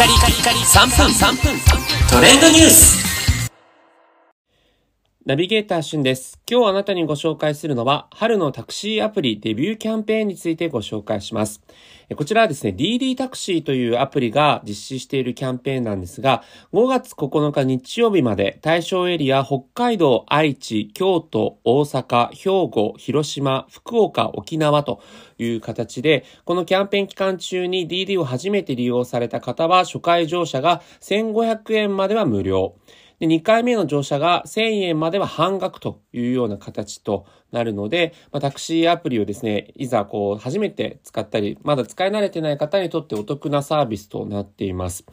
カリカリカリ3分3分。トレンドニュース。ナビゲーターしゅんです。今日あなたにご紹介するのは、春のタクシーアプリデビューキャンペーンについてご紹介します。こちらはですね、DD タクシーというアプリが実施しているキャンペーンなんですが、5月9日日曜日まで対象エリア北海道、愛知、京都、大阪、兵庫、広島、福岡、沖縄という形で、このキャンペーン期間中に DD を初めて利用された方は、初回乗車が1500円までは無料。で、2回目の乗車が1000円までは半額というような形となるので、まあ、タクシーアプリをですね、いざこう初めて使ったり、まだ使い慣れてない方にとってお得なサービスとなっています。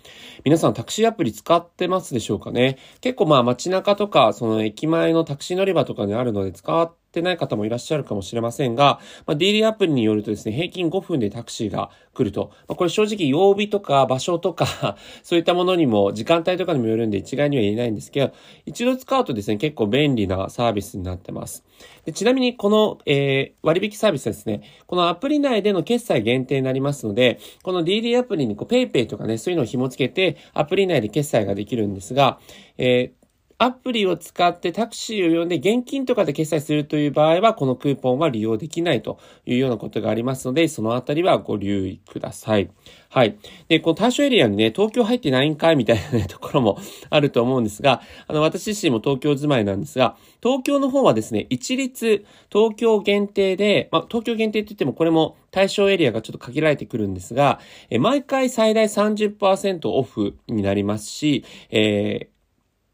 皆さんタクシーアプリ使ってますでしょうかね？結構まあ街中とか、その駅前のタクシー乗り場とかにあるので使ってってない方もいらっしゃるかもしれませんが、まあ、DD アプリによるとですね、平均5分でタクシーが来ると。まあ、これ正直曜日とか場所とか、そういったものにも、時間帯とかにもよるんで一概には言えないんですけど、一度使うとですね、結構便利なサービスになってます。でちなみにこの、えー、割引サービスですね、このアプリ内での決済限定になりますので、この DD アプリにこう PayPay とかね、そういうのを紐付けて、アプリ内で決済ができるんですが、えーアプリを使ってタクシーを呼んで現金とかで決済するという場合は、このクーポンは利用できないというようなことがありますので、そのあたりはご留意ください。はい。で、この対象エリアにね、東京入ってないんかいみたいなね、ところもあると思うんですが、あの、私自身も東京住まいなんですが、東京の方はですね、一律東京限定で、まあ、東京限定って言ってもこれも対象エリアがちょっと限られてくるんですが、え毎回最大30%オフになりますし、えー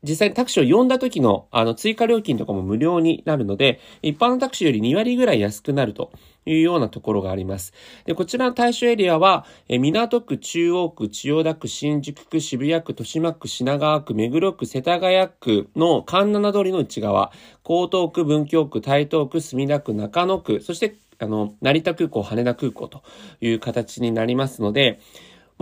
実際にタクシーを呼んだ時の、あの、追加料金とかも無料になるので、一般のタクシーより2割ぐらい安くなるというようなところがあります。で、こちらの対象エリアは、え港区、中央区、千代田区、新宿区、渋谷区、豊島区、品川区、目黒区、世田谷区の環七通りの内側、江東区、文京区、台東区、墨田区、中野区、そして、あの、成田空港、羽田空港という形になりますので、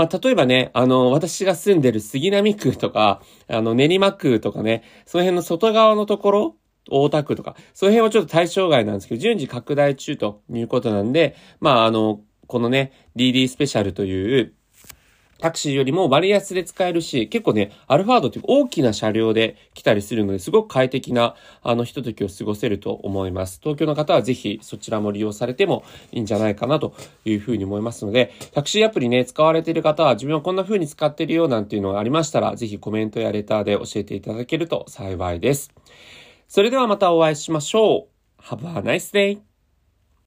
まあ、例えばね、あの、私が住んでる杉並区とか、あの、練馬区とかね、その辺の外側のところ、大田区とか、その辺はちょっと対象外なんですけど、順次拡大中ということなんで、まあ、あの、このね、DD スペシャルという、タクシーよりも割安で使えるし、結構ね、アルファードっていう大きな車両で来たりするので、すごく快適な、あの、ひとときを過ごせると思います。東京の方はぜひそちらも利用されてもいいんじゃないかなというふうに思いますので、タクシーアプリね、使われている方は自分はこんな風に使ってるよなんていうのがありましたら、ぜひコメントやレターで教えていただけると幸いです。それではまたお会いしましょう。Have a nice day!